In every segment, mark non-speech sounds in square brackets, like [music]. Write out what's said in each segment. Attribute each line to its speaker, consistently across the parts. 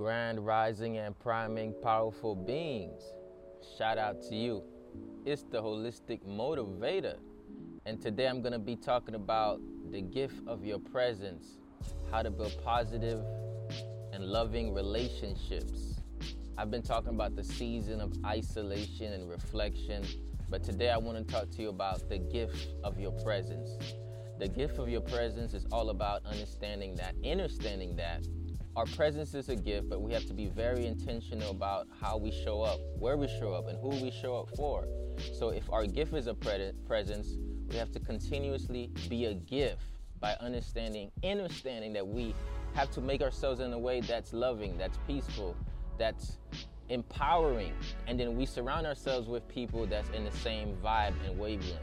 Speaker 1: grand rising and priming powerful beings. Shout out to you. It's the holistic motivator. And today I'm going to be talking about the gift of your presence, how to build positive and loving relationships. I've been talking about the season of isolation and reflection, but today I want to talk to you about the gift of your presence. The gift of your presence is all about understanding that, understanding that our presence is a gift, but we have to be very intentional about how we show up, where we show up, and who we show up for. So, if our gift is a pre- presence, we have to continuously be a gift by understanding, understanding that we have to make ourselves in a way that's loving, that's peaceful, that's empowering, and then we surround ourselves with people that's in the same vibe and wavelength.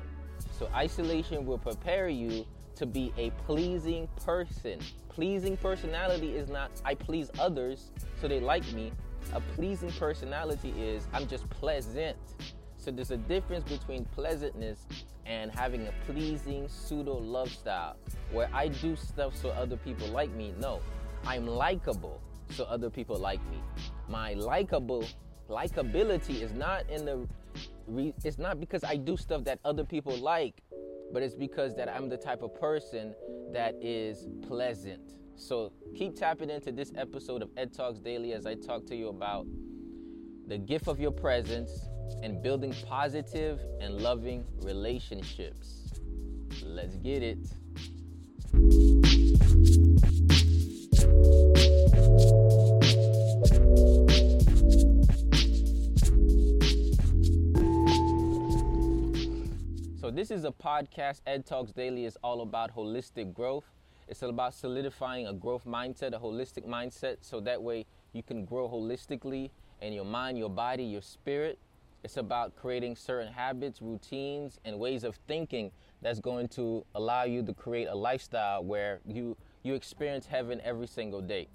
Speaker 1: So, isolation will prepare you to be a pleasing person. Pleasing personality is not I please others so they like me. A pleasing personality is I'm just pleasant. So there's a difference between pleasantness and having a pleasing pseudo love style where I do stuff so other people like me. No, I'm likable so other people like me. My likable likability is not in the re- it's not because I do stuff that other people like but it's because that I'm the type of person that is pleasant. So keep tapping into this episode of Ed Talks Daily as I talk to you about the gift of your presence and building positive and loving relationships. Let's get it. So, this is a podcast. Ed Talks Daily is all about holistic growth. It's about solidifying a growth mindset, a holistic mindset, so that way you can grow holistically in your mind, your body, your spirit. It's about creating certain habits, routines, and ways of thinking that's going to allow you to create a lifestyle where you, you experience heaven every single day.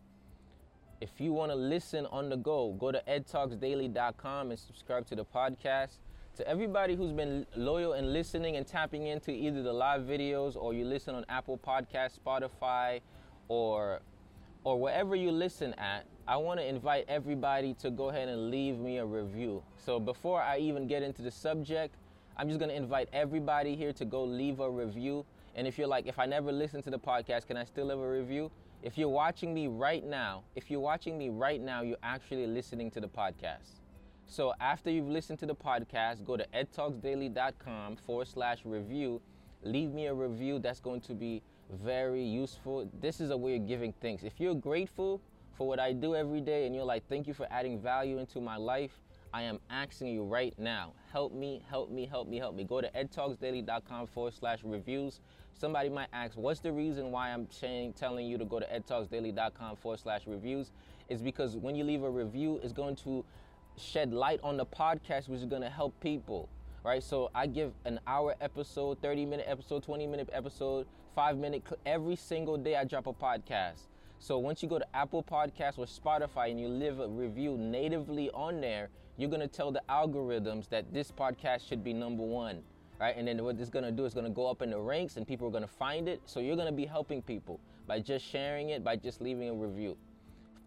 Speaker 1: If you want to listen on the go, go to edtalksdaily.com and subscribe to the podcast to everybody who's been loyal and listening and tapping into either the live videos or you listen on Apple Podcast, Spotify, or or wherever you listen at, I want to invite everybody to go ahead and leave me a review. So before I even get into the subject, I'm just going to invite everybody here to go leave a review. And if you're like, if I never listen to the podcast, can I still leave a review? If you're watching me right now, if you're watching me right now, you're actually listening to the podcast. So after you've listened to the podcast, go to edtalksdaily.com forward slash review. Leave me a review. That's going to be very useful. This is a way of giving thanks. If you're grateful for what I do every day and you're like, thank you for adding value into my life, I am asking you right now, help me, help me, help me, help me. Go to edtalksdaily.com forward slash reviews. Somebody might ask, what's the reason why I'm telling you to go to edtalksdaily.com forward slash reviews? Is because when you leave a review, it's going to shed light on the podcast, which is going to help people, right? So I give an hour episode, 30 minute episode, 20 minute episode, five minute, every single day I drop a podcast. So once you go to Apple Podcasts or Spotify and you leave a review natively on there, you're going to tell the algorithms that this podcast should be number one, right? And then what it's going to do is to go up in the ranks and people are going to find it. So you're going to be helping people by just sharing it, by just leaving a review.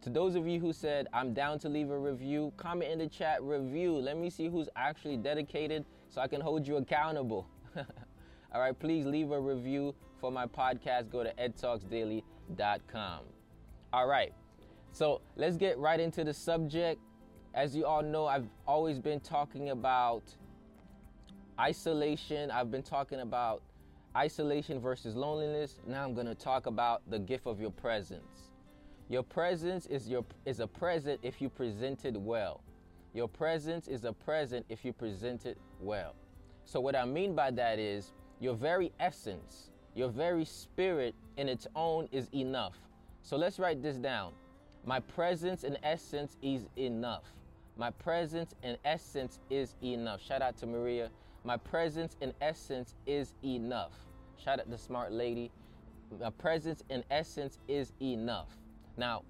Speaker 1: To those of you who said, I'm down to leave a review, comment in the chat review. Let me see who's actually dedicated so I can hold you accountable. [laughs] All right, please leave a review for my podcast. Go to edtalksdaily.com. All right, so let's get right into the subject. As you all know, I've always been talking about isolation. I've been talking about isolation versus loneliness. Now I'm going to talk about the gift of your presence. Your presence is your is a present if you present it well. Your presence is a present if you present it well. So what I mean by that is your very essence, your very spirit in its own is enough. So let's write this down. My presence and essence is enough. My presence and essence is enough. Shout out to Maria. My presence and essence is enough. Shout out to the smart lady. My presence and essence is enough. Now,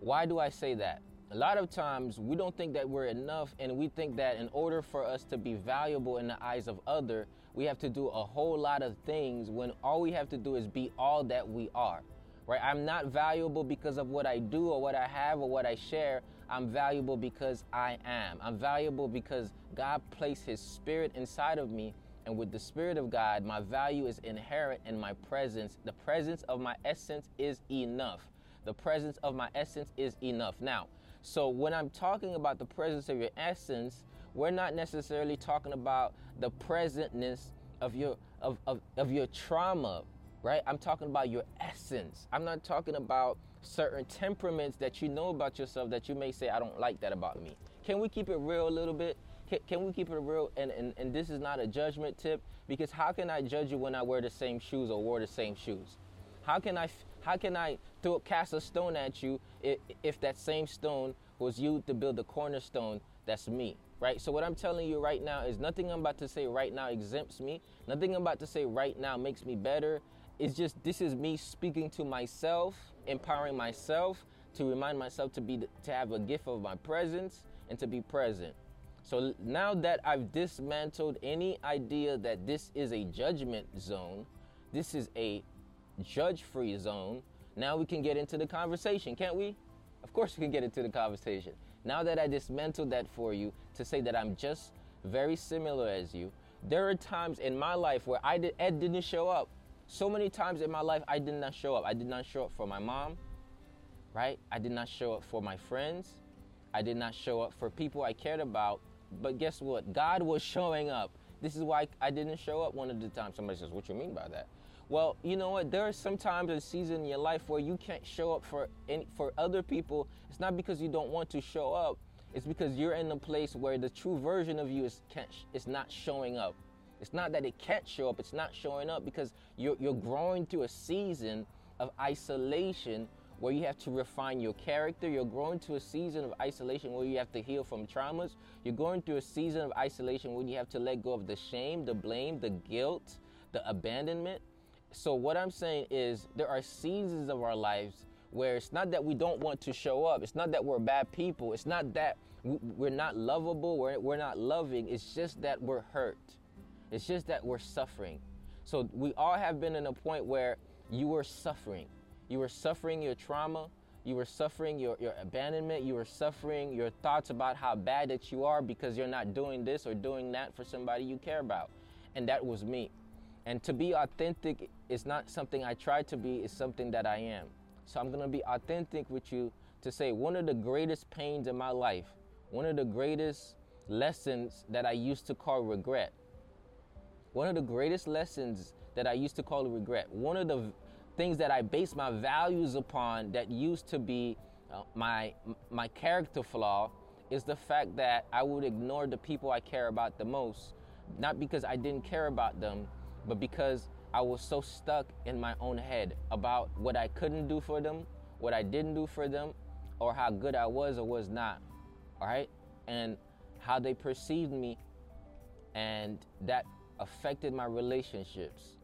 Speaker 1: why do I say that? A lot of times we don't think that we're enough and we think that in order for us to be valuable in the eyes of other, we have to do a whole lot of things when all we have to do is be all that we are. right? I'm not valuable because of what I do or what I have or what I share. I'm valuable because I am. I'm valuable because God placed His Spirit inside of me. And with the Spirit of God, my value is inherent in my presence. The presence of my essence is enough. The presence of my essence is enough. Now, so when I'm talking about the presence of your essence, we're not necessarily talking about the presentness of your of, of, of your trauma, right? I'm talking about your essence. I'm not talking about certain temperaments that you know about yourself that you may say, I don't like that about me. Can we keep it real a little bit? Can, can we keep it real? And, and, and this is not a judgment tip because how can I judge you when I wear the same shoes or wore the same shoes? How can I how can I throw cast a stone at you if, if that same stone was used to build the cornerstone that's me? Right? So what I'm telling you right now is nothing I'm about to say right now exempts me. Nothing I'm about to say right now makes me better. It's just this is me speaking to myself, empowering myself to remind myself to be to have a gift of my presence and to be present. So now that I've dismantled any idea that this is a judgment zone, this is a judge free zone, now we can get into the conversation, can't we? Of course, we can get into the conversation. Now that I dismantled that for you to say that I'm just very similar as you, there are times in my life where I did, Ed didn't show up. So many times in my life, I did not show up. I did not show up for my mom, right? I did not show up for my friends. I did not show up for people I cared about. But guess what? God was showing up. This is why I didn't show up one of the times. Somebody says, What you mean by that? Well, you know what? There are some times a season in your life where you can't show up for any, for other people. It's not because you don't want to show up. It's because you're in a place where the true version of you is can't, is not showing up. It's not that it can't show up. It's not showing up because you're you're growing through a season of isolation where you have to refine your character. You're growing to a season of isolation where you have to heal from traumas. You're going through a season of isolation where you have to let go of the shame, the blame, the guilt, the abandonment. So, what I'm saying is, there are seasons of our lives where it's not that we don't want to show up, it's not that we're bad people, it's not that we're not lovable, we're, we're not loving, it's just that we're hurt. It's just that we're suffering. So, we all have been in a point where you were suffering. You were suffering your trauma, you were suffering your, your abandonment, you were suffering your thoughts about how bad that you are because you're not doing this or doing that for somebody you care about. And that was me. And to be authentic is not something I try to be, it's something that I am. So I'm gonna be authentic with you to say one of the greatest pains in my life, one of the greatest lessons that I used to call regret. One of the greatest lessons that I used to call regret. One of the things that I base my values upon that used to be uh, my my character flaw is the fact that I would ignore the people I care about the most, not because I didn't care about them, but because I was so stuck in my own head about what I couldn't do for them, what I didn't do for them, or how good I was or was not. All right? And how they perceived me, and that affected my relationships.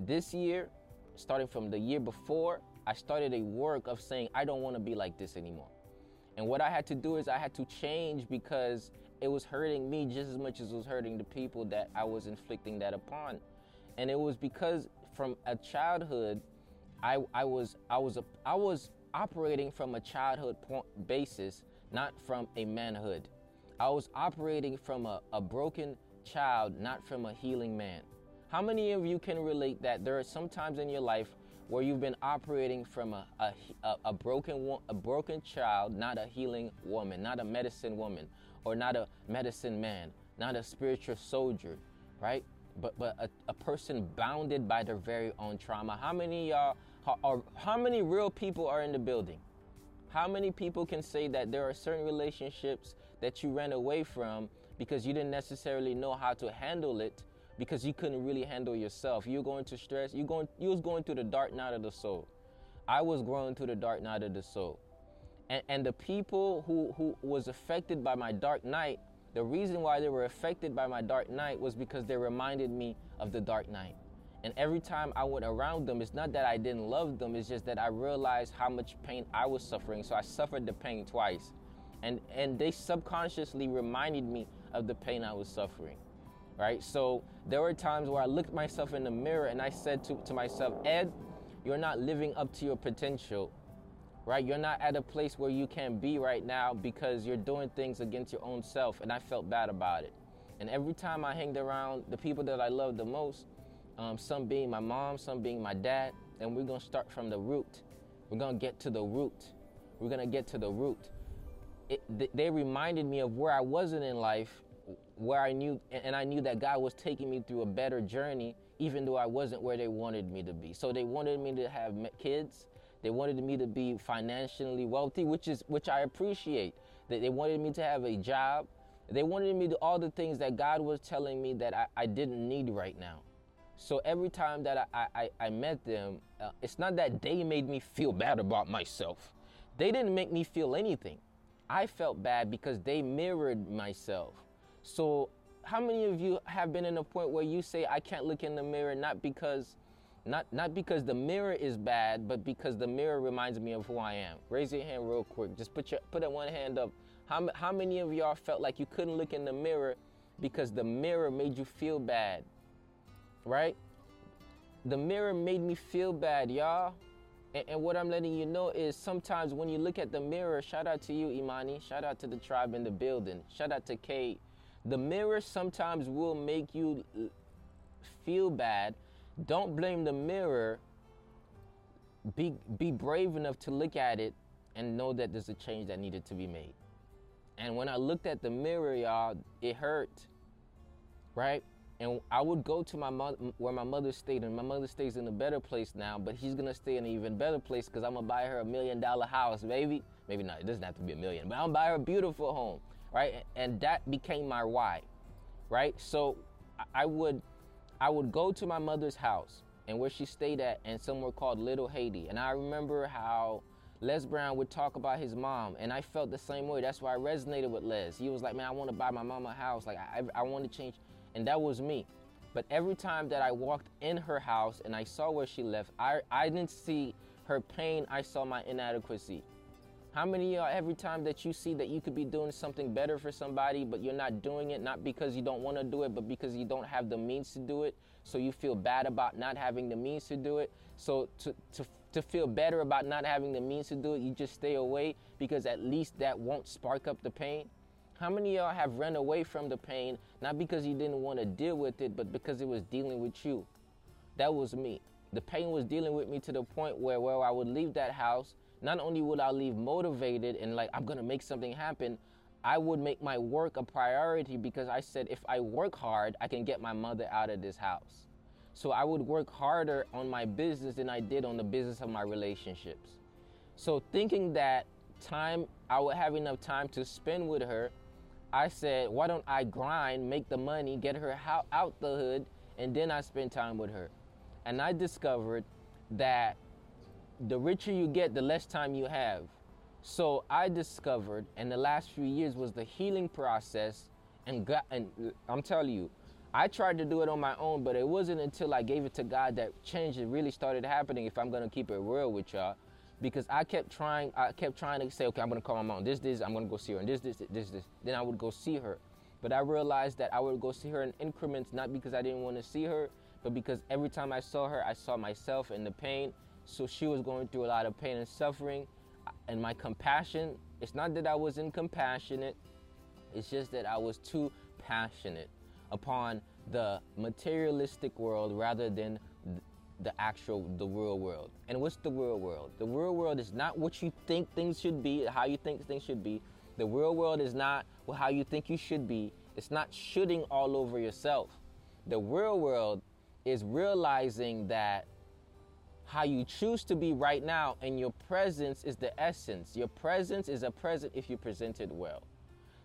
Speaker 1: This year, starting from the year before, I started a work of saying, I don't want to be like this anymore. And what I had to do is I had to change because it was hurting me just as much as it was hurting the people that I was inflicting that upon and it was because from a childhood, I I was I was a, I was operating from a childhood point basis, not from a manhood. I was operating from a, a broken child, not from a healing man. How many of you can relate that there are some times in your life where you've been operating from a, a, a, broken a broken child, not a healing woman, not a medicine woman, or not a medicine man, not a spiritual soldier, right? But but a, a person bounded by their very own trauma. How many y'all how, many real people are in the building? How many people can say that there are certain relationships that you ran away from because you didn't necessarily know how to handle it because you couldn't really handle yourself. You were going to stress, you going you was going through the dark night of the soul. I was going through the dark night of the soul. And, and the people who, who was affected by my dark night the reason why they were affected by my dark night was because they reminded me of the dark night. And every time I went around them, it's not that I didn't love them, it's just that I realized how much pain I was suffering. So I suffered the pain twice. And and they subconsciously reminded me of the pain I was suffering. Right? So there were times where I looked myself in the mirror and I said to, to myself, Ed, you're not living up to your potential, right? You're not at a place where you can be right now because you're doing things against your own self. And I felt bad about it. And every time I hanged around the people that I love the most, um, some being my mom, some being my dad, and we're gonna start from the root. We're gonna get to the root. We're gonna get to the root. It, they reminded me of where I wasn't in life, where I knew, and I knew that God was taking me through a better journey, even though I wasn't where they wanted me to be. So they wanted me to have kids. They wanted me to be financially wealthy, which is which I appreciate. That they wanted me to have a job. They wanted me to all the things that God was telling me that I, I didn't need right now. So every time that I, I, I met them, uh, it's not that they made me feel bad about myself. They didn't make me feel anything. I felt bad because they mirrored myself. So how many of you have been in a point where you say I can't look in the mirror not because not not because the mirror is bad, but because the mirror reminds me of who I am. Raise your hand real quick. Just put your put that one hand up. How how many of y'all felt like you couldn't look in the mirror because the mirror made you feel bad? right? The mirror made me feel bad, y'all. And, and, what I'm letting you know is sometimes when you look at the mirror, shout out to you, Imani. Shout out to the tribe in the building. Shout out to Kate. The mirror sometimes will make you feel bad. Don't blame the mirror. Be, be brave enough to look at it and know that there's a change that needed to be made. And when I looked at the mirror, y'all, it hurt, right? and I would go to my mother where my mother stayed, and my mother stays in a better place now, but she's gonna stay in an even better place because I'm gonna buy her a million dollar house, baby. Maybe not, it doesn't have to be a million, but I'm gonna buy her a beautiful home, right? And that became my why, right? So I would, I would go to my mother's house and where she stayed at, and somewhere called Little Haiti, and I remember how. Les Brown would talk about his mom, and I felt the same way. That's why I resonated with Les. He was like, "Man, I want to buy my mama a house. Like, I, I want to change." and that was me. But every time that I walked in her house and I saw where she left, I, I didn't see her pain, I saw my inadequacy. How many y'all, every time that you see that you could be doing something better for somebody, but you're not doing it, not because you don't want to do it, but because you don't have the means to do it, so you feel bad about not having the means to do it. So to, to, to feel better about not having the means to do it, you just stay away because at least that won't spark up the pain. How many y'all have run away from the pain, not because you didn't want to deal with it, but because it was dealing with you? That was me. The pain was dealing with me to the point where, where I would leave that house. Not only would I leave motivated and like, I'm to make something happen, I would make my work a priority because I said, if I work hard, I can get my mother out of this house. So I would work harder on my business than I did on the business of my relationships. So thinking that time, I would have enough time to spend with her I said, why don't I grind, make the money, get her out the hood, and then I spend time with her. And I discovered that the richer you get, the less time you have. So I discovered, and the last few years was the healing process, and God, and I'm telling you, I tried to do it on my own, but it wasn't until I gave it to God that change really started happening. If I'm gonna keep it real with y'all, because I kept trying. I kept trying to say, okay, I'm gonna call my mom. This, this, I'm gonna go see her, and this, this, this, this. Then I would go see her, but I realized that I would go see her in increments, not because I didn't want to see her, but because every time I saw her, I saw myself in the pain. So she was going through a lot of pain and suffering, and my compassion. It's not that I was incompassionate. It's just that I was too passionate upon the materialistic world rather than the actual the real world. And what's the real world? The real world is not what you think things should be, how you think things should be. The real world is not how you think you should be. It's not shooting all over yourself. The real world is realizing that how you choose to be right now and your presence is the essence. Your presence is a present if you present it well.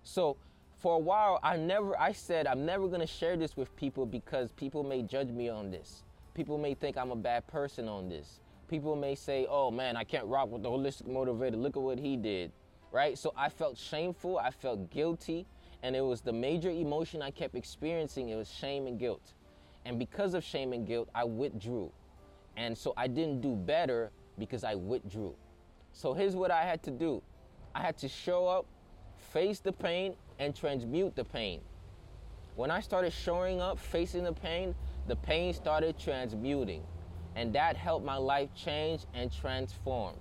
Speaker 1: So for a while I never I said I'm never going to share this with people because people may judge me on this. People may think I'm a bad person on this. People may say, oh man, I can't rock with the holistic motivator. Look at what he did. Right? So I felt shameful. I felt guilty. And it was the major emotion I kept experiencing. It was shame and guilt. And because of shame and guilt, I withdrew. And so I didn't do better because I withdrew. So here's what I had to do I had to show up, face the pain, and transmute the pain. When I started showing up, facing the pain, the pain started transmuting. And that helped my life change and transform.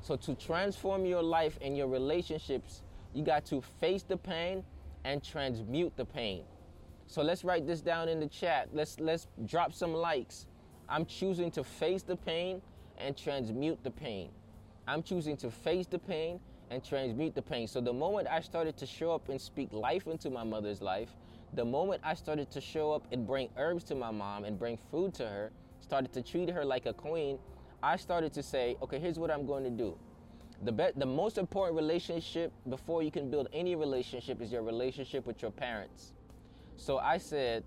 Speaker 1: So, to transform your life and your relationships, you got to face the pain and transmute the pain. So let's write this down in the chat. Let's let's drop some likes. I'm choosing to face the pain and transmute the pain. I'm choosing to face the pain and transmute the pain. So the moment I started to show up and speak life into my mother's life, the moment I started to show up and bring herbs to my mom and bring food to her, started to treat her like a queen, I started to say, okay, here's what I'm going to do. The be- the most important relationship before you can build any relationship is your relationship with your parents. So I said,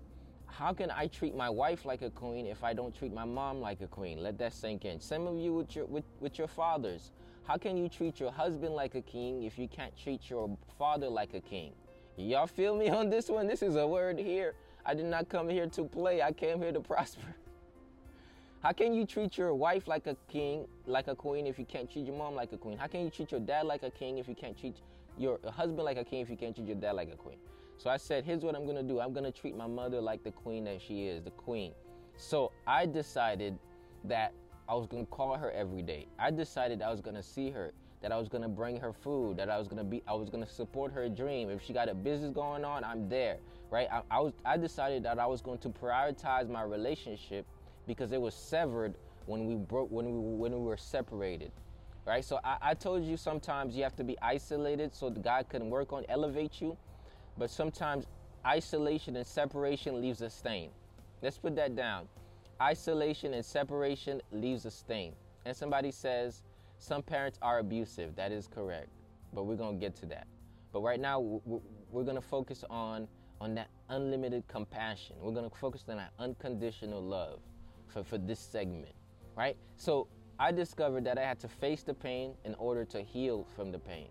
Speaker 1: how can I treat my wife like a queen if I don't treat my mom like a queen? Let that sink in. Some of you with your with, with your fathers. How can you treat your husband like a king if you can't treat your father like a king? Y'all feel me on this one? This is a word here. I did not come here to play. I came here to prosper. How can you treat your wife like a king, like a queen, if you can't treat your mom like a queen? How can you treat your dad like a king if you can't treat your husband like a king if you can't treat your dad like a queen? So I said, here's what I'm gonna do. I'm gonna treat my mother like the queen that she is, the queen. So I decided that I was gonna call her every day. I decided I was gonna see her, that I was gonna bring her food, that I was gonna be, I was gonna support her dream. If she got a business going on, I'm there, right? I, I was, I decided that I was going to prioritize my relationship because it was severed when we broke, when we when we were separated, right? So I, I told you sometimes you have to be isolated so God can work on elevate you but sometimes isolation and separation leaves a stain. Let's put that down. Isolation and separation leaves a stain. And somebody says some parents are abusive. That is correct. But we're going to get to that. But right now, we're going to focus on, on that unlimited compassion. We're going to focus on that unconditional love for, for this segment, right? So I discovered that I had to face the pain in order to heal from the pain.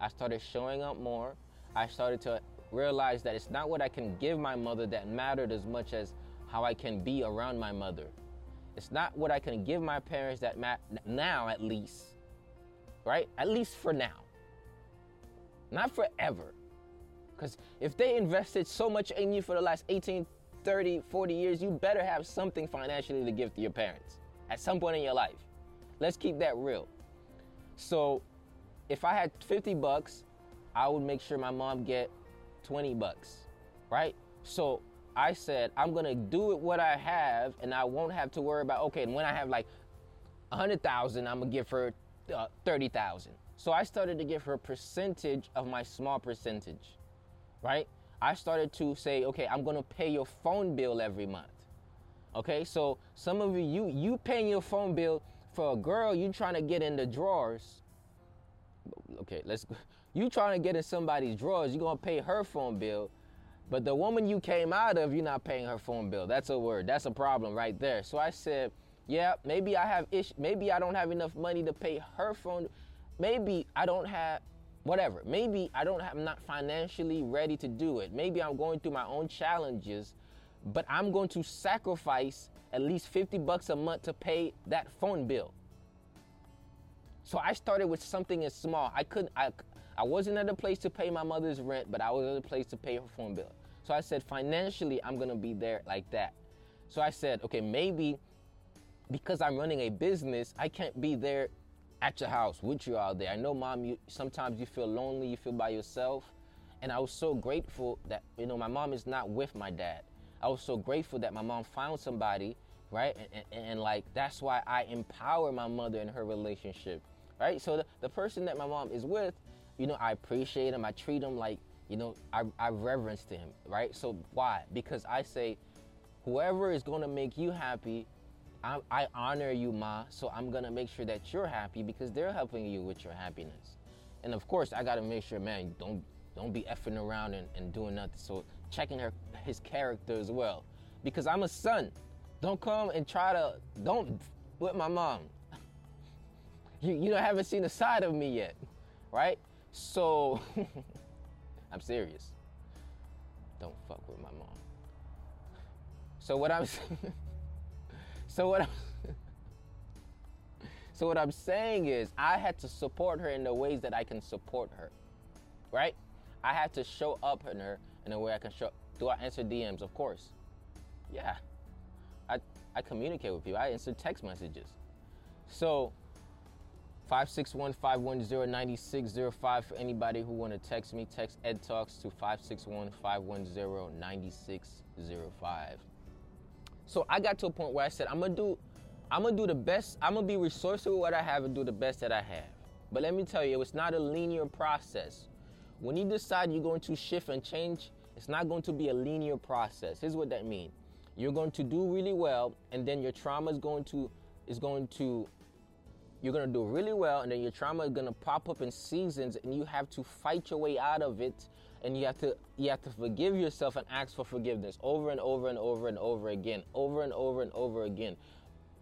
Speaker 1: I started showing up more. I started to realized that it's not what I can give my mother that mattered as much as how I can be around my mother. It's not what I can give my parents that matter now, at least, right? At least for now, not forever. Because if they invested so much in you for the last 18, 30, 40 years, you better have something financially to give to your parents at some point in your life. Let's keep that real. So, if I had 50 bucks, I would make sure my mom get 20 bucks, right? So I said, I'm gonna do it what I have, and I won't have to worry about, okay, and when I have like 100,000, I'm gonna give her uh, 30,000. So I started to give her a percentage of my small percentage, right? I started to say, okay, I'm gonna pay your phone bill every month. Okay, so some of you, you, you paying your phone bill for a girl you trying to get in the drawers. Okay, let's you trying to get in somebody's drawers, you're gonna pay her phone bill. But the woman you came out of, you're not paying her phone bill. That's a word. That's a problem right there. So I said, yeah, maybe I have ish maybe I don't have enough money to pay her phone. Maybe I don't have whatever. Maybe I don't have I'm not financially ready to do it. Maybe I'm going through my own challenges, but I'm going to sacrifice at least 50 bucks a month to pay that phone bill. So I started with something as small. I couldn't I I wasn't at a place to pay my mother's rent, but I was at a place to pay her phone bill. So I said, financially, I'm gonna be there like that. So I said, okay, maybe because I'm running a business, I can't be there at your house with you all there. I know, mom, you sometimes you feel lonely, you feel by yourself. And I was so grateful that, you know, my mom is not with my dad. I was so grateful that my mom found somebody, right? And, and, and like, that's why I empower my mother in her relationship, right? So the, the person that my mom is with, you know, I appreciate him. I treat him like, you know, I, I reverence to him, right? So why? Because I say, whoever is going to make you happy, I, I honor you, Ma. So I'm going to make sure that you're happy because they're helping you with your happiness. And of course, I got to make sure, man, don't don't be effing around and, and doing nothing. So checking her his character as well. Because I'm a son. Don't come and try to don't with my mom. [laughs] you you haven't seen a side of me yet, right? So, [laughs] I'm serious. Don't fuck with my mom. So what I'm [laughs] So what I'm [laughs] So what I'm saying is I had to support her in the ways that I can support her. Right? I had to show up in her in a way I can show do I answer DMs? Of course. Yeah. I I communicate with people. I answer text messages. So 561-510-9605 for anybody who want to text me. Text Ed Talks to 561-510-9605. So I got to a point where I said, I'm gonna do I'm gonna do the best, I'm gonna be resourceful with what I have and do the best that I have. But let me tell you, it's not a linear process. When you decide you're going to shift and change, it's not going to be a linear process. Here's what that means. You're going to do really well, and then your trauma is going to is going to you're gonna do really well, and then your trauma is gonna pop up in seasons, and you have to fight your way out of it, and you have to you have to forgive yourself and ask for forgiveness over and over and over and over again, over and over and over again.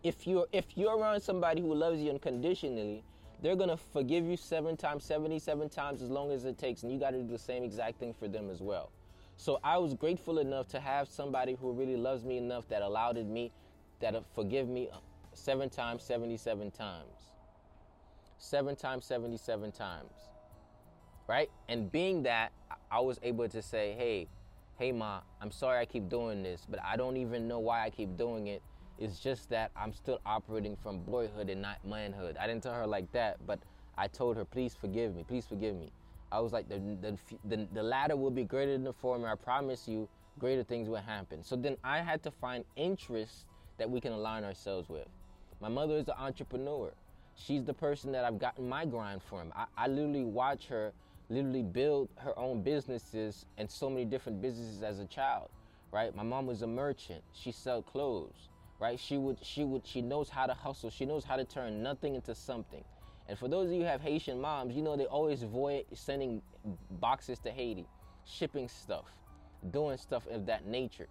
Speaker 1: If you're if you're around somebody who loves you unconditionally, they're gonna forgive you seven times, 77 times as long as it takes, and you gotta do the same exact thing for them as well. So I was grateful enough to have somebody who really loves me enough that allowed me, that forgive me seven times, 77 times seven times, 77 times. Right? And being that, I was able to say, hey, hey, Ma, I'm sorry I keep doing this, but I don't even know why I keep doing it. It's just that I'm still operating from boyhood and not manhood. I didn't tell her like that, but I told her, please forgive me, please forgive me. I was like, the, the, the, the latter will be greater than the former. I promise you, greater things will happen. So then I had to find interests that we can align ourselves with. My mother is an entrepreneur she's the person that I've gotten my grind from. I, I literally watch her literally build her own businesses and so many different businesses as a child, right? My mom was a merchant. She sell clothes, right? She would she would she knows how to hustle. She knows how to turn nothing into something. And for those of you who have Haitian moms, you know they always avoid sending boxes to Haiti, shipping stuff, doing stuff of that nature.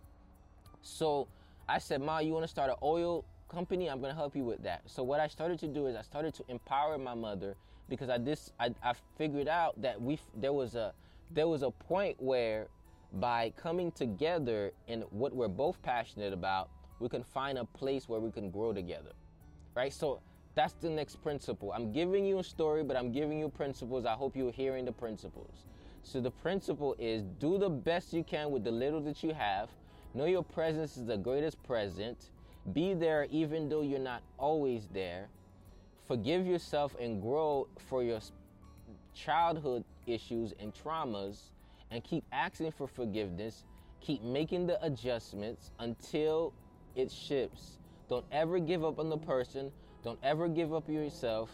Speaker 1: So I said, Ma, you want to start an oil company, I'm gonna help you with that. So what I started to do is I started to empower my mother because I this I, I figured out that we there was a there was a point where by coming together in what we're both passionate about, we can find a place where we can grow together. Right? So that's the next principle. I'm giving you a story, but I'm giving you principles. I hope you're hearing the principles. So the principle is do the best you can with the little that you have. Know your presence is the greatest present be there even though you're not always there. Forgive yourself and grow for your childhood issues and traumas and keep asking for forgiveness. Keep making the adjustments until it shifts. Don't ever give up on the person. Don't ever give up yourself.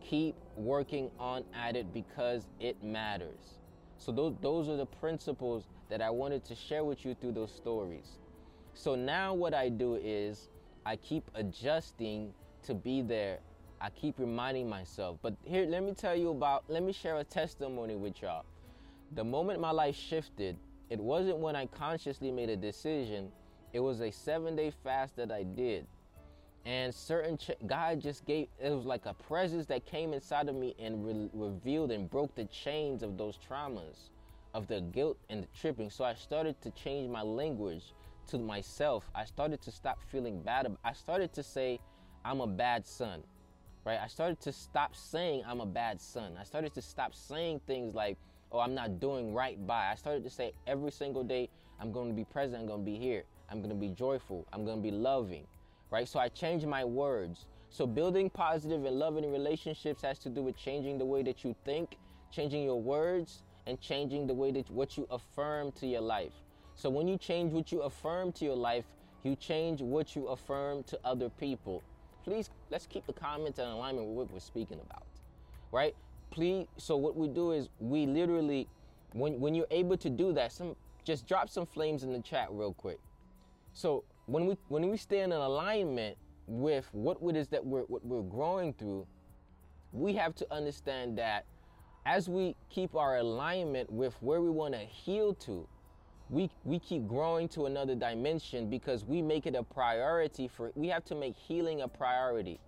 Speaker 1: Keep working on at it because it matters. So those those are the principles that I wanted to share with you through those stories. So now what I do is I keep adjusting to be there. I keep reminding myself. But here, let me tell you about, let me share a testimony with y'all. The moment my life shifted, it wasn't when I consciously made a decision, it was a seven day fast that I did. And certain, ch- God just gave, it was like a presence that came inside of me and re- revealed and broke the chains of those traumas, of the guilt and the tripping. So I started to change my language to myself, I started to stop feeling bad. I started to say, I'm a bad son, right? I started to stop saying I'm a bad son. I started to stop saying things like, oh, I'm not doing right by. I started to say every single day, I'm going to be present, I'm going to be here, I'm going to be joyful, I'm going to be loving, right? So I changed my words. So building positive and loving relationships has to do with changing the way that you think, changing your words, and changing the way that what you affirm to your life. So when you change what you affirm to your life, you change what you affirm to other people. Please, let's keep the comments in alignment with what we're speaking about, right? Please. So what we do is we literally, when when you're able to do that, some just drop some flames in the chat real quick. So when we when we stay in alignment with what it is that we're what we're growing through, we have to understand that as we keep our alignment with where we want to heal to, we we keep growing to another dimension because we make it a priority for we have to make healing a priority.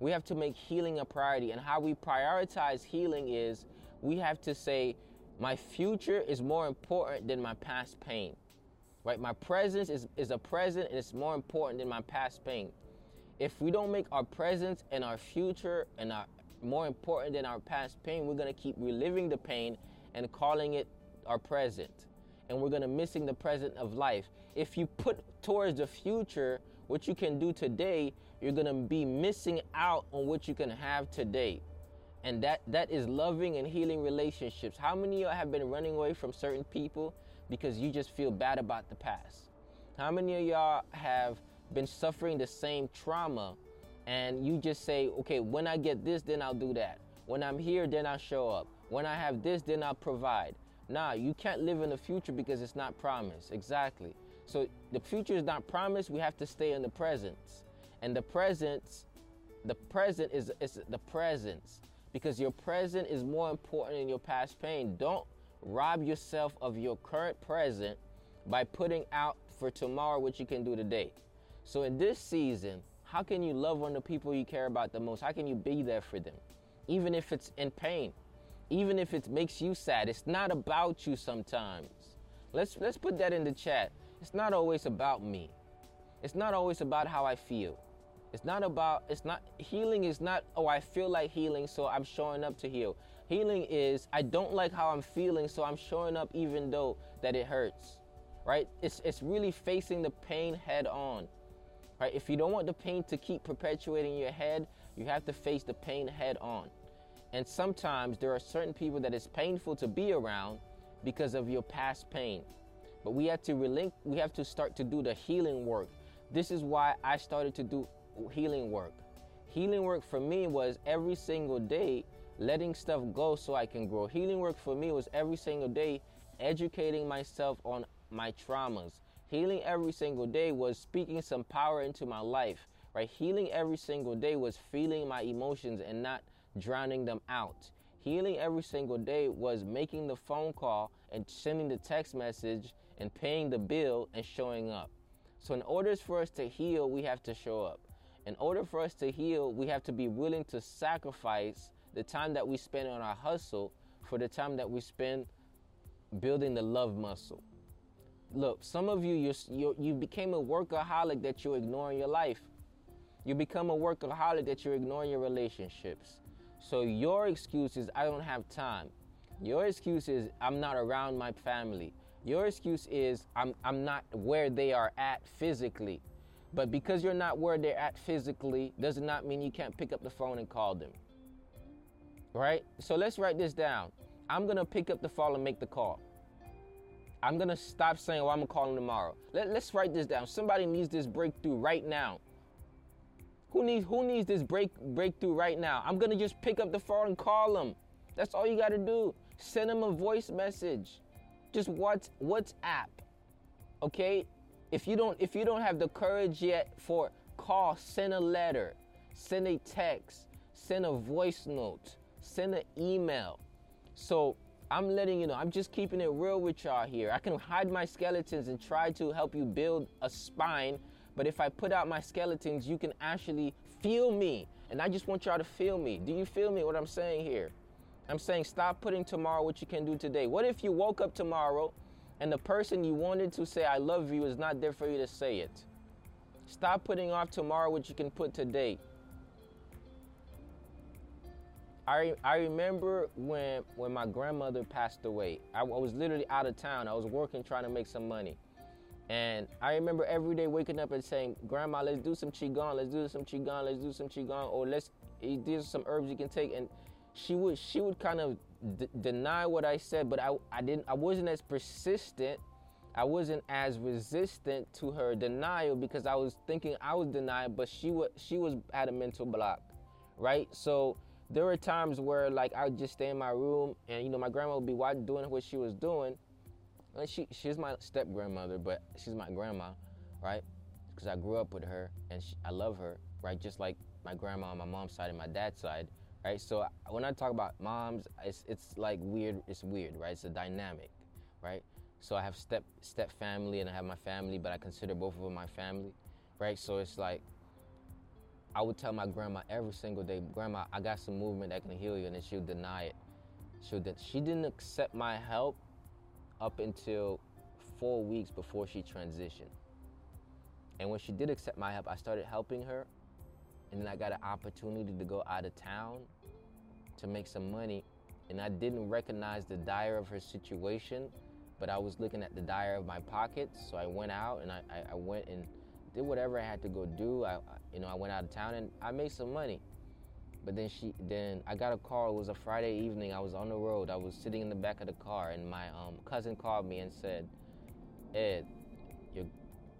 Speaker 1: We have to make healing a priority. And how we prioritize healing is we have to say my future is more important than my past pain right? My presence is, is a present and it's more important than my past pain. If we don't make our presence and our future and our more important than our past pain we're going to keep reliving the pain and calling it our present and we're to missing the present of life. If you put towards the future what you can do today, you're gonna be missing out on what you can have today. And that that is loving and healing relationships. How many of you have been running away from certain people because you just feel bad about the past? How many of y'all have been suffering the same trauma and you just say, okay, when I get this, then I'll do that. When I'm here, then I'll show up. When I have this, then I'll provide. Nah, you can't live in the future because it's not promised. Exactly. So the future is not promised. We have to stay in the present. And the presence, the present is, is the presence because your present is more important than your past pain. Don't rob yourself of your current present by putting out for tomorrow what you can do today. So in this season, how can you love on the people you care about the most? How can you be there for them? Even if it's in pain, even if it makes you sad. It's not about you sometimes. Let's let's put that in the chat. It's not always about me. It's not always about how I feel. It's not about it's not healing is not oh I feel like healing so I'm showing up to heal. Healing is I don't like how I'm feeling so I'm showing up even though that it hurts. Right? It's it's really facing the pain head on. Right? If you don't want the pain to keep perpetuating your head, you have to face the pain head on. And sometimes there are certain people that it's painful to be around because of your past pain. But we have to relink, we have to start to do the healing work. This is why I started to do healing work. Healing work for me was every single day letting stuff go so I can grow. Healing work for me was every single day educating myself on my traumas. Healing every single day was speaking some power into my life, right? Healing every single day was feeling my emotions and not drowning them out. Healing every single day was making the phone call and sending the text message and paying the bill and showing up. So, in order for us to heal, we have to show up. In order for us to heal, we have to be willing to sacrifice the time that we spend on our hustle for the time that we spend building the love muscle. Look, some of you, you you became a workaholic that you're ignoring your life. You become a workaholic that you're ignoring your relationships. So your excuse is I don't have time. Your excuse is I'm not around my family. Your excuse is I'm, I'm not where they are at physically. But because you're not where they're at physically, does not mean you can't pick up the phone and call them. Right? So let's write this down. I'm to pick up the phone and make the call. I'm to stop saying, well, I'm to call them tomorrow. Let, let's write this down. Somebody needs this breakthrough right now. Who needs who needs this break breakthrough right now? I'm gonna just pick up the phone and call them. That's all you gotta do. Send them a voice message. Just what WhatsApp. Okay? If you don't if you don't have the courage yet for call, send a letter, send a text, send a voice note, send an email. So I'm letting you know, I'm just keeping it real with y'all here. I can hide my skeletons and try to help you build a spine but if I put out my skeletons, you can actually feel me. And I just want y'all to feel me. Do you feel me what I'm saying here? I'm saying stop putting tomorrow what you can do today. What if you woke up tomorrow and the person you wanted to say I love you is not there for you to say it? Stop putting off tomorrow what you can put today. I, I remember when when my grandmother passed away. I, I was literally out of town. I was working trying to make some money. And I remember every day waking up and saying, Grandma, let's do some Qigong, let's do some Qigong, let's do some Qigong, or let's, these are some herbs you can take. And she would, she would kind of d- deny what I said, but I, I didn't, I wasn't as persistent. I wasn't as resistant to her denial because I was thinking I was denying, but she was, she was at a mental block, right? So there were times where like I would just stay in my room and, you know, my grandma would be doing what she was doing she she's my step grandmother, but she's my grandma, right? Because I grew up with her and she, I love her, right? Just like my grandma on my mom's side and my dad's side, right? So when I talk about moms, it's it's like weird. It's weird, right? It's a dynamic, right? So I have step step family and I have my family, but I consider both of them my family, right? So it's like I would tell my grandma every single day, Grandma, I got some movement that can heal you, and then she would deny it. She would, she didn't accept my help up until four weeks before she transitioned. And when she did accept my help, I started helping her. And then I got an opportunity to go out of town to make some money. And I didn't recognize the dire of her situation, but I was looking at the dire of my pockets. So I went out and I, I, went and did whatever I had to go do. I, you know, I went out of town and I made some money. But then she, then I got a call. It was a Friday evening. I was on the road. I was sitting in the back of the car, and my um, cousin called me and said, "Ed, your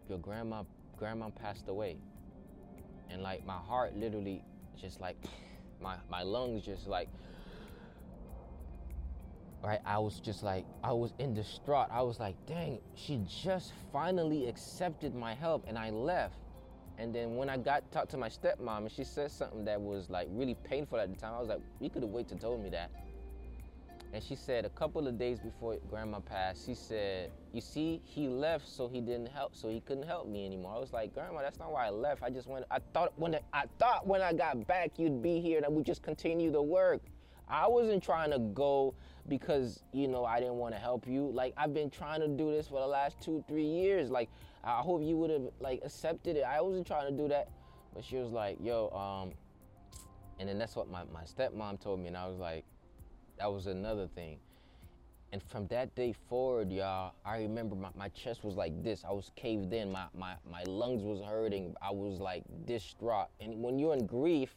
Speaker 1: your grandma grandma passed away." And like my heart literally just like [sniffs] my my lungs just like right i was just like i was in distraught i was like dang she just finally accepted my help and i left and then when i got talked to my stepmom and she said something that was like really painful at the time i was like you could have waited and told me that and she said a couple of days before grandma passed she said you see he left so he didn't help so he couldn't help me anymore i was like grandma that's not why i left i just went i thought when I, I thought when i got back you'd be here and we just continue the work i wasn't trying to go because you know I didn't want to help you. Like I've been trying to do this for the last two, three years. Like I hope you would have like accepted it. I wasn't trying to do that, but she was like, "Yo," um, and then that's what my my stepmom told me, and I was like, that was another thing. And from that day forward, y'all, I remember my, my chest was like this. I was caved in. My, my, my lungs was hurting. I was like distraught. And when you're in grief,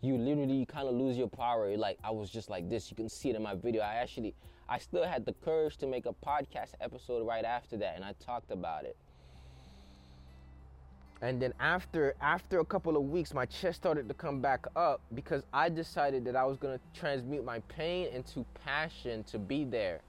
Speaker 1: you literally kind of lose your power. Like I was just like this. You can see it in my video. I actually, I still had the courage to make a podcast episode right after that, and I talked about it. And then after after a couple of weeks, my chest started to come back up because I decided that I was gonna transmute my pain into passion to be there,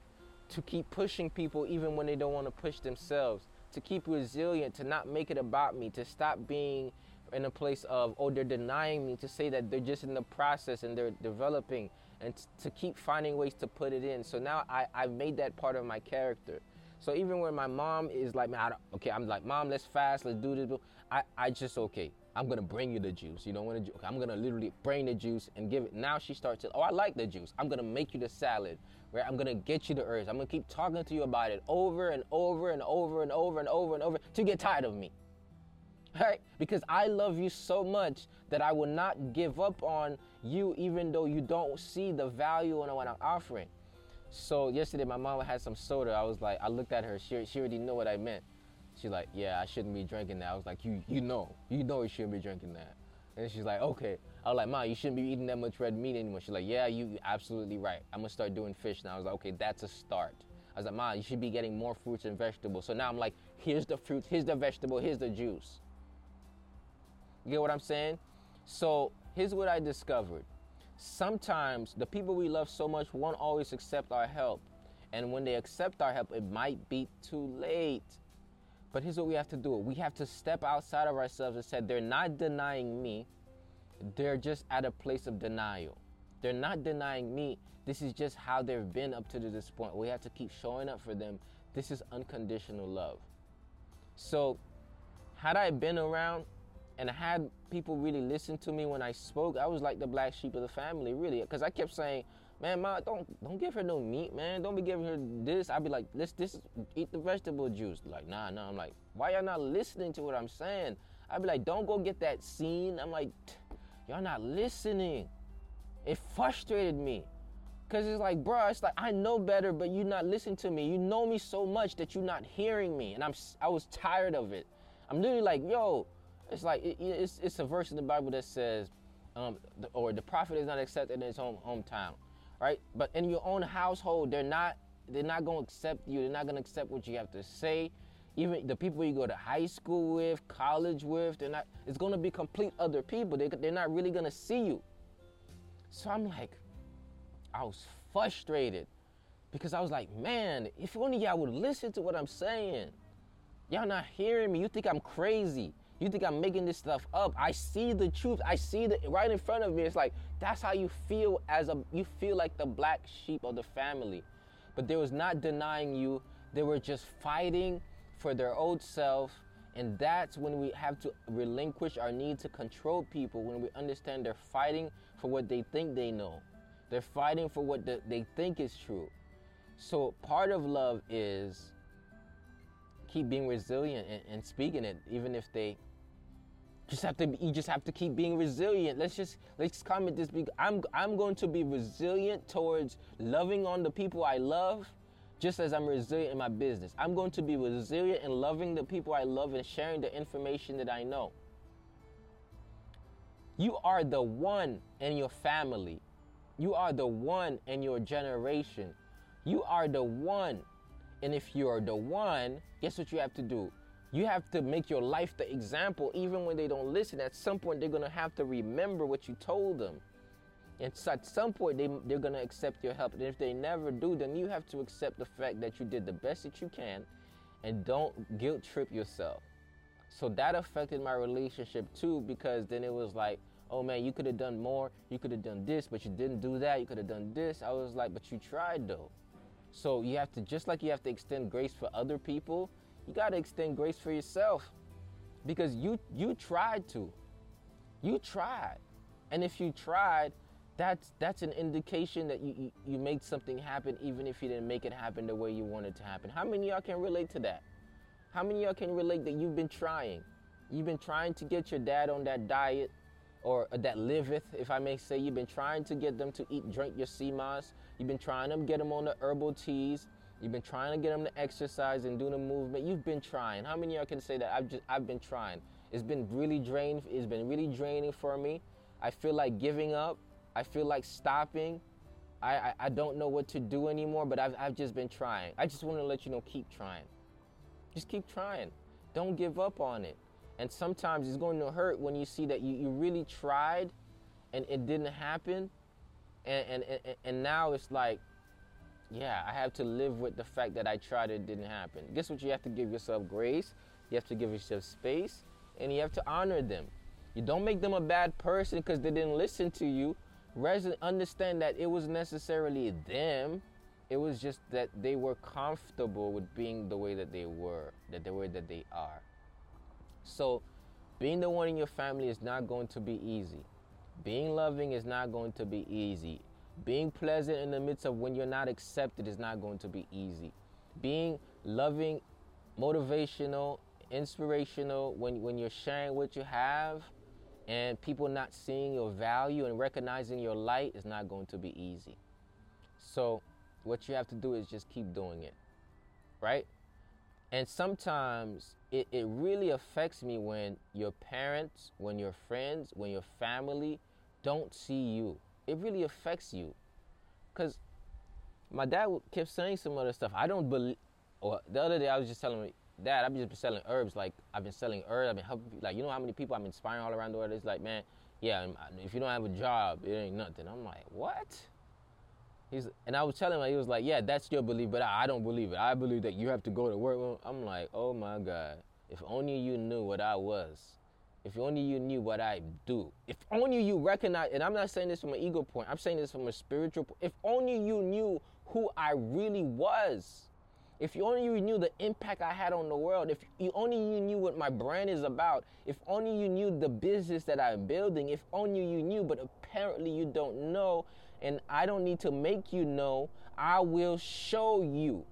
Speaker 1: to keep pushing people even when they don't want to push themselves, to keep resilient, to not make it about me, to stop being in a place of, oh, they're denying me, to say that they're just in the process and they're developing, and t- to keep finding ways to put it in. So now I, I've made that part of my character. So even when my mom is like, okay, I'm like, mom, let's fast, let's do this. I, I just, okay, I'm gonna bring you the juice. You don't want to, okay, I'm gonna literally bring the juice and give it. Now she starts to, oh, I like the juice. I'm gonna make you the salad, right? I'm gonna get you the herbs. I'm gonna keep talking to you about it over and over and over and over and over and over to get tired of me right? Because I love you so much that I will not give up on you even though you don't see the value in what I'm offering. So yesterday my mom had some soda. I was like, I looked at her. She, she already knew what I meant. She's like, yeah, I shouldn't be drinking that. I was like, you you know, you know you shouldn't be drinking that. And she's like, okay. I was like, ma, you shouldn't be eating that much red meat anymore. She's like, yeah, you absolutely right. I'm gonna start doing fish now. I was like, okay, that's a start. I was like, ma, you should be getting more fruits and vegetables. So now I'm like, here's the fruit, here's the vegetable, here's the juice. You get what I'm saying? So here's what I discovered. Sometimes the people we love so much won't always accept our help. And when they accept our help, it might be too late. But here's what we have to do we have to step outside of ourselves and say, they're not denying me, they're just at a place of denial. They're not denying me. This is just how they've been up to this point. We have to keep showing up for them. This is unconditional love. So, had I been around and had people really listen to me when I spoke. I was like the black sheep of the family, really, because I kept saying, "Man, ma, don't don't give her no meat, man. Don't be giving her this." I'd be like, "Let's this eat the vegetable juice." Like, nah, nah. I'm like, why y'all not listening to what I'm saying? I'd be like, "Don't go get that scene." I'm like, [tsk] y'all not listening. It frustrated me. Cause it's like, bro, it's like I know better, but you're not listening to me. You know me so much that you're not hearing me, and I'm I was tired of it. I'm literally like, yo, it's like it, it's it's a verse in the Bible that says, um, the, or the prophet is not accepted in his home hometown, right? But in your own household, they're not they're not gonna accept you. They're not gonna accept what you have to say. Even the people you go to high school with, college with, they're not. It's gonna be complete other people. They they're not really gonna see you. So I'm like, I was frustrated because I was like, man, if only y'all would listen to what I'm saying. Y'all not hearing me. You think I'm crazy. You think I'm making this stuff up? I see the truth. I see it right in front of me. It's like that's how you feel as a you feel like the black sheep of the family. But they was not denying you. They were just fighting for their old self. And that's when we have to relinquish our need to control people when we understand they're fighting for what they think they know. They're fighting for what the, they think is true. So part of love is keep being resilient and, and speaking it, even if they just have to you just have to keep being resilient let's just let's comment this i'm i'm going to be resilient towards loving on the people i love just as I'm resilient in my business. I'm going to be resilient in loving the people I love and sharing the information that I know. You are the one in your family. You are the one in your generation. You are the one. And if you are the one, guess what you have to do? You have to make your life the example, even when they don't listen. At some point, they're going to have to remember what you told them. And at some point, they, they're going to accept your help. And if they never do, then you have to accept the fact that you did the best that you can and don't guilt trip yourself. So that affected my relationship too, because then it was like, oh man, you could have done more. You could have done this, but you didn't do that. You could have done this. I was like, but you tried though. So you have to, just like you have to extend grace for other people, you got to extend grace for yourself because you you tried to. You tried. And if you tried, that's that's an indication that you, you, you made something happen even if you didn't make it happen the way you wanted to happen. How many y'all can relate to that? How many y'all can relate that you've been trying? You've been trying to get your dad on that diet or that liveth, if I may say. You've been trying to get them to eat, drink your sea. You've been trying to get them on the herbal teas. You've been trying to get them to exercise and do the movement. You've been trying. How many of y'all can say that I've just I've been trying? It's been really drained. It's been really draining for me. I feel like giving up. I feel like stopping. I, I, I don't know what to do anymore, but I've, I've just been trying. I just want to let you know keep trying. Just keep trying. Don't give up on it. And sometimes it's going to hurt when you see that you, you really tried and it didn't happen. And, and, and, and now it's like, yeah, I have to live with the fact that I tried it didn't happen. Guess what? You have to give yourself grace, you have to give yourself space, and you have to honor them. You don't make them a bad person because they didn't listen to you. Understand that it was necessarily them. It was just that they were comfortable with being the way that they were, that the way that they are. So, being the one in your family is not going to be easy. Being loving is not going to be easy. Being pleasant in the midst of when you're not accepted is not going to be easy. Being loving, motivational, inspirational when, when you're sharing what you have and people not seeing your value and recognizing your light is not going to be easy. So, what you have to do is just keep doing it, right? And sometimes it, it really affects me when your parents, when your friends, when your family don't see you. It really affects you. Because my dad kept saying some other stuff. I don't believe, or the other day I was just telling me, Dad, I've just been selling herbs. Like, I've been selling herbs. I've been helping. Like, you know how many people I'm inspiring all around the world? It's like, man, yeah, um, if you don't have a job, it ain't nothing. I'm like, what? He's, and I was telling him, he was like, yeah, that's your belief, but I, I don't believe it. I believe that you have to go to work. I'm like, oh my God. If only you knew what I was. If only you knew what I do. If only you recognize, and I'm not saying this from an ego point, I'm saying this from a spiritual point. If only you knew who I really was. If you only you knew the impact I had on the world, if you only you knew what my brand is about, if only you knew the business that I'm building, if only you knew, but apparently you don't know, and I don't need to make you know, I will show you.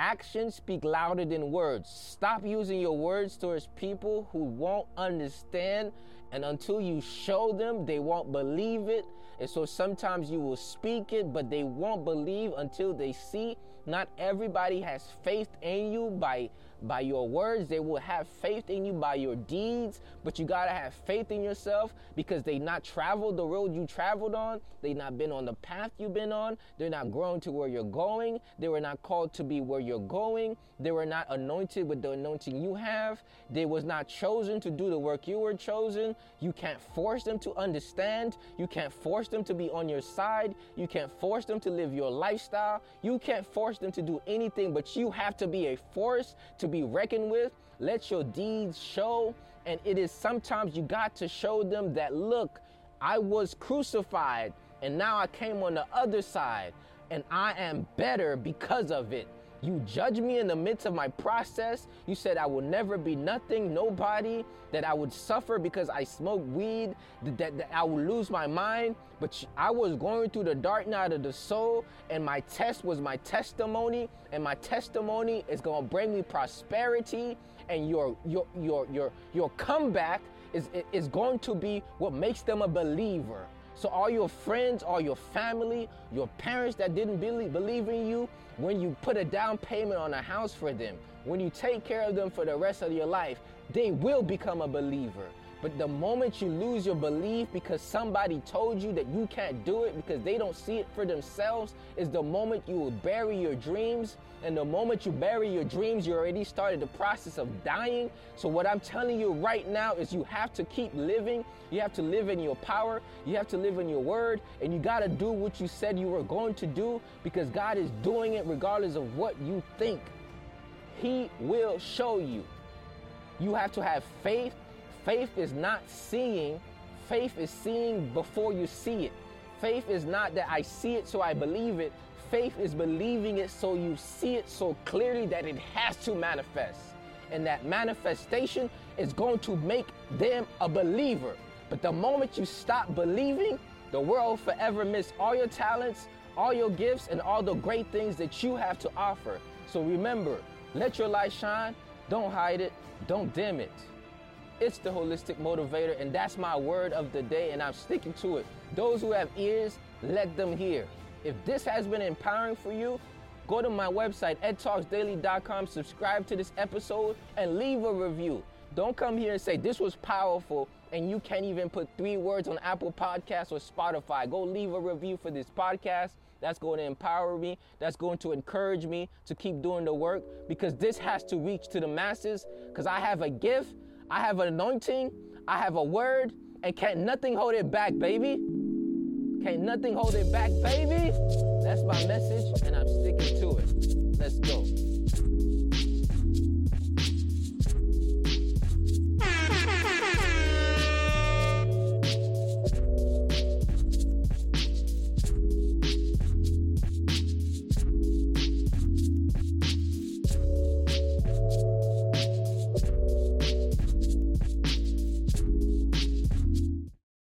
Speaker 1: Actions speak louder than words. Stop using your words towards people who won't understand, and until you show them, they won't believe it. And so sometimes you will speak it, but they won't believe until they see. Not everybody has faith in you by by your words. They will have faith in you by your deeds, but you got to have faith in yourself because they not traveled the road you traveled on. They not been on the path you've been on. They're not grown to where you're going. They were not called to be where you're going. They were not anointed with the anointing you have. They was not chosen to do the work you were chosen. You can't force them to understand. You can't force them to be on your side. You can't force them to live your lifestyle. You can't force them to do anything, but you have to be a force to be reckoned with. Let your deeds show. And it is sometimes you got to show them that, look, I was crucified and now I came on the other side and I am better because of it. You judge me in the midst of my process. You said I will never be nothing, nobody, that I would suffer because I smoke weed, that, that I would lose my mind. But I was going through the dark night of the soul, and my test was my testimony, and my testimony is going to bring me prosperity, and your, your, your, your, your comeback is, is going to be what makes them a believer. So all your friends, all your family, your parents that didn't believe, believe in you, when you put a down payment on a house for them, when you take care of them for the rest of your life, they will become a believer. But the moment you lose your belief because somebody told you that you can't do it because they don't see it for themselves is the moment you will bury your dreams. And the moment you bury your dreams, you already started the process of dying. So, what I'm telling you right now is you have to keep living. You have to live in your power. You have to live in your word. And you got to do what you said you were going to do because God is doing it regardless of what you think. He will show you. You have to have faith Faith is not seeing, faith is seeing before you see it. Faith is not that I see it so I believe it. Faith is believing it so you see it so clearly that it has to manifest. And that manifestation is going to make them a believer. But the moment you stop believing, the world forever miss all your talents, all your gifts, and all the great things that you have to offer. So remember, let your light shine. Don't hide it. Don't dim it. It's the holistic motivator, and that's my word of the day, and I'm sticking to it. Those who have ears, let them hear. If this has been empowering for you, go to my website, edtalksdaily.com, subscribe to this episode, and leave a review. Don't come here and say this was powerful and you can't even put three words on Apple Podcasts or Spotify. Go leave a review for this podcast. That's going to empower me. That's going to encourage me to keep doing the work because this has to reach to the masses because I have a gift I have an anointing, I have a word, and can't nothing hold it back, baby. Can't nothing hold it back, baby. That's my message, and I'm sticking to it. Let's go.